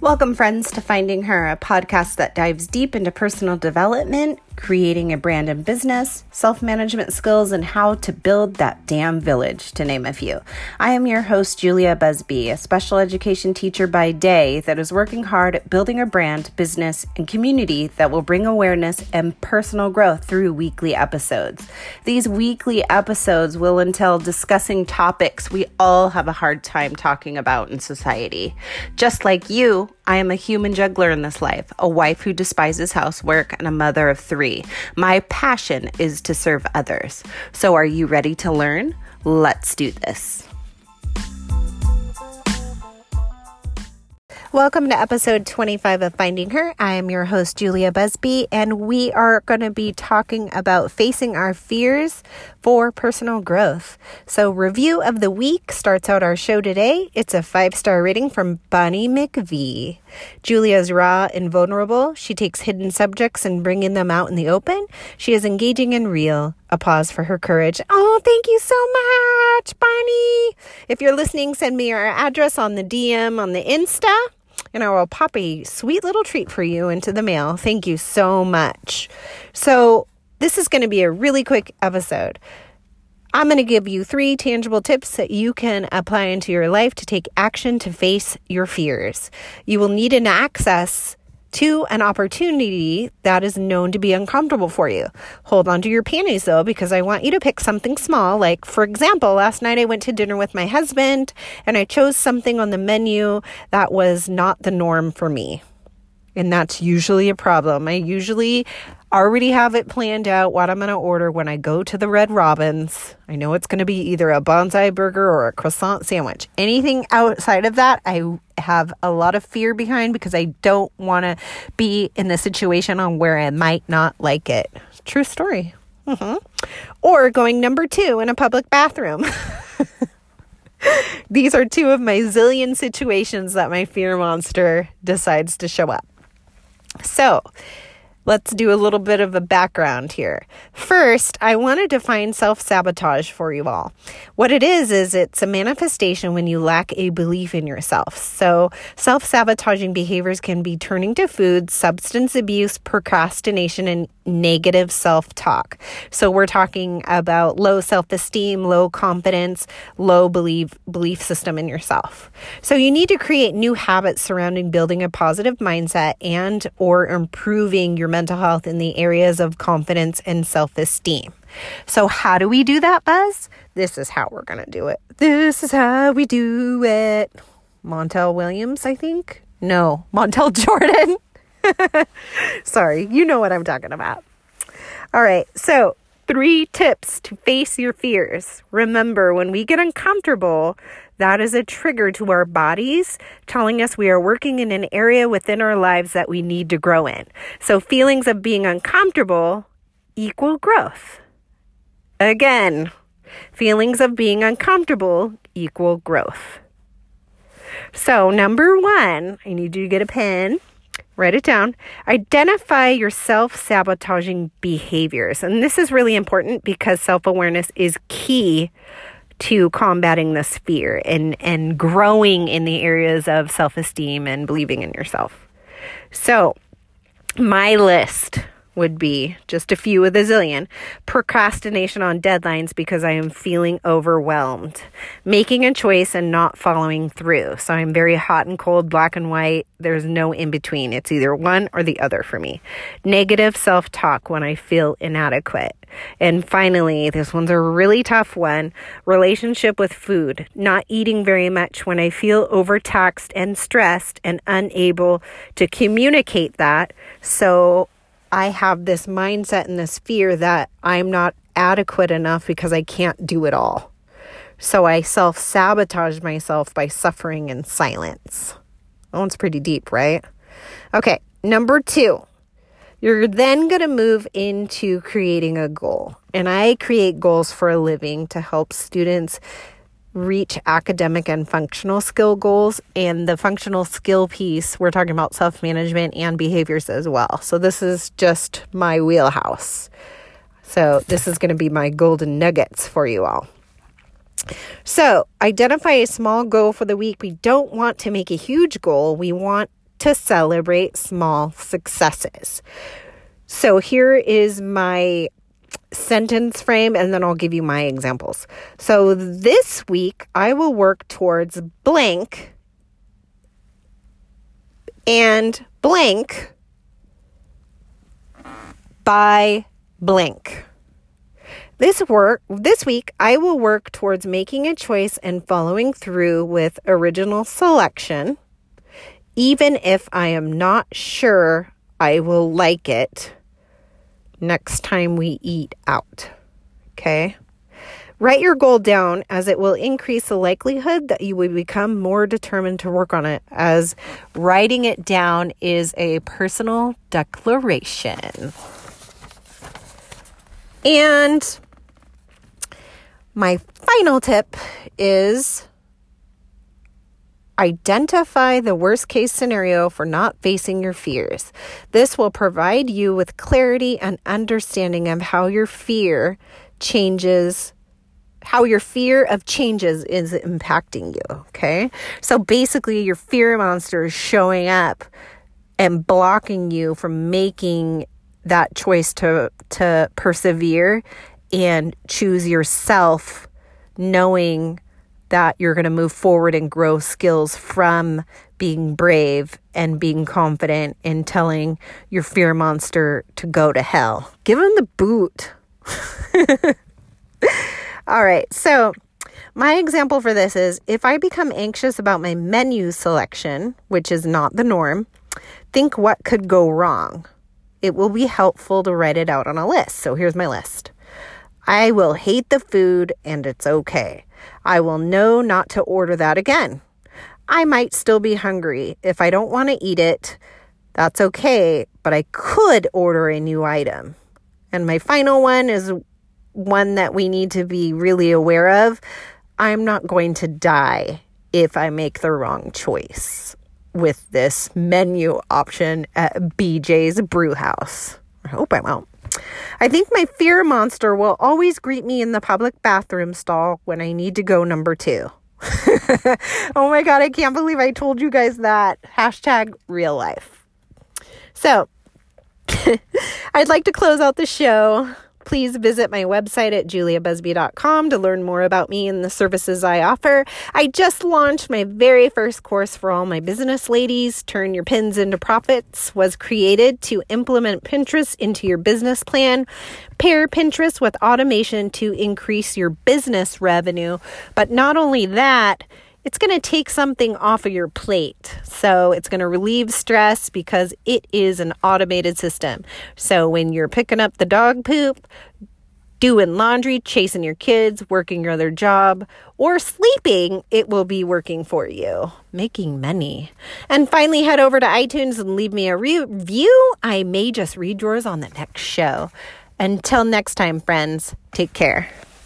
Welcome, friends, to Finding Her, a podcast that dives deep into personal development, creating a brand and business, self management skills, and how to build that damn village, to name a few. I am your host, Julia Busby, a special education teacher by day that is working hard at building a brand, business, and community that will bring awareness and personal growth through weekly episodes. These weekly episodes will entail discussing topics we all have a hard time talking about in society. Just like you, I am a human juggler in this life, a wife who despises housework, and a mother of three. My passion is to serve others. So, are you ready to learn? Let's do this. Welcome to episode 25 of Finding Her. I am your host, Julia Busby, and we are going to be talking about facing our fears for personal growth. So, review of the week starts out our show today. It's a five star rating from Bonnie McVie. Julia is raw and vulnerable. She takes hidden subjects and bringing them out in the open. She is engaging and real. A pause for her courage. Oh, thank you so much, Bonnie. If you're listening, send me your address on the DM on the Insta and I will pop a sweet little treat for you into the mail. Thank you so much. So, this is going to be a really quick episode. I'm going to give you three tangible tips that you can apply into your life to take action to face your fears. You will need an access to an opportunity that is known to be uncomfortable for you. Hold on to your panties though, because I want you to pick something small. Like, for example, last night I went to dinner with my husband and I chose something on the menu that was not the norm for me. And that's usually a problem. I usually already have it planned out what I'm going to order when I go to the Red Robins. I know it's going to be either a Banzai burger or a croissant sandwich. Anything outside of that, I have a lot of fear behind because I don't want to be in the situation on where I might not like it. True story. Mm-hmm. Or going number two in a public bathroom. These are two of my zillion situations that my fear monster decides to show up. So, Let's do a little bit of a background here. First, I want to define self sabotage for you all. What it is, is it's a manifestation when you lack a belief in yourself. So, self sabotaging behaviors can be turning to food, substance abuse, procrastination, and negative self talk. So, we're talking about low self esteem, low confidence, low belief, belief system in yourself. So, you need to create new habits surrounding building a positive mindset and or improving your mental health in the areas of confidence and self esteem. So, how do we do that, Buzz? This is how we're going to do it. This is how we do it. Montel Williams, I think. No, Montel Jordan. Sorry, you know what I'm talking about. All right, so three tips to face your fears. Remember, when we get uncomfortable, that is a trigger to our bodies telling us we are working in an area within our lives that we need to grow in. So, feelings of being uncomfortable equal growth. Again, feelings of being uncomfortable equal growth. So, number one, I need you to get a pen, write it down. Identify your self sabotaging behaviors. And this is really important because self awareness is key to combating this fear and, and growing in the areas of self esteem and believing in yourself. So, my list would be just a few of the zillion procrastination on deadlines because I am feeling overwhelmed, making a choice and not following through. So I'm very hot and cold, black and white. There's no in between. It's either one or the other for me. Negative self talk when I feel inadequate. And finally, this one's a really tough one relationship with food. Not eating very much when I feel overtaxed and stressed and unable to communicate that. So I have this mindset and this fear that I'm not adequate enough because I can't do it all. So I self sabotage myself by suffering in silence. That one's pretty deep, right? Okay, number two, you're then going to move into creating a goal. And I create goals for a living to help students reach academic and functional skill goals. And the functional skill piece, we're talking about self management and behaviors as well. So, this is just my wheelhouse. So, this is going to be my golden nuggets for you all. So, identify a small goal for the week. We don't want to make a huge goal. We want to celebrate small successes. So here is my sentence frame and then I'll give you my examples. So this week I will work towards blank and blank by blank. This work this week I will work towards making a choice and following through with original selection even if I am not sure I will like it next time we eat out. Okay? Write your goal down as it will increase the likelihood that you will become more determined to work on it, as writing it down is a personal declaration. And my final tip is Identify the worst case scenario for not facing your fears. This will provide you with clarity and understanding of how your fear changes how your fear of changes is impacting you, okay? So basically your fear monster is showing up and blocking you from making that choice to to persevere and choose yourself knowing that you're going to move forward and grow skills from being brave and being confident and telling your fear monster to go to hell. Give him the boot. All right. So, my example for this is if I become anxious about my menu selection, which is not the norm, think what could go wrong. It will be helpful to write it out on a list. So, here's my list I will hate the food and it's okay. I will know not to order that again. I might still be hungry. If I don't want to eat it, that's okay, but I could order a new item. And my final one is one that we need to be really aware of. I'm not going to die if I make the wrong choice with this menu option at BJ's Brewhouse. I hope I won't. I think my fear monster will always greet me in the public bathroom stall when I need to go number two. oh my God, I can't believe I told you guys that. Hashtag real life. So, I'd like to close out the show Please visit my website at juliabusby.com to learn more about me and the services I offer. I just launched my very first course for all my business ladies. Turn Your Pins into Profits was created to implement Pinterest into your business plan. Pair Pinterest with automation to increase your business revenue. But not only that, it's going to take something off of your plate. So it's going to relieve stress because it is an automated system. So when you're picking up the dog poop, doing laundry, chasing your kids, working your other job, or sleeping, it will be working for you, making money. And finally, head over to iTunes and leave me a review. I may just read yours on the next show. Until next time, friends, take care.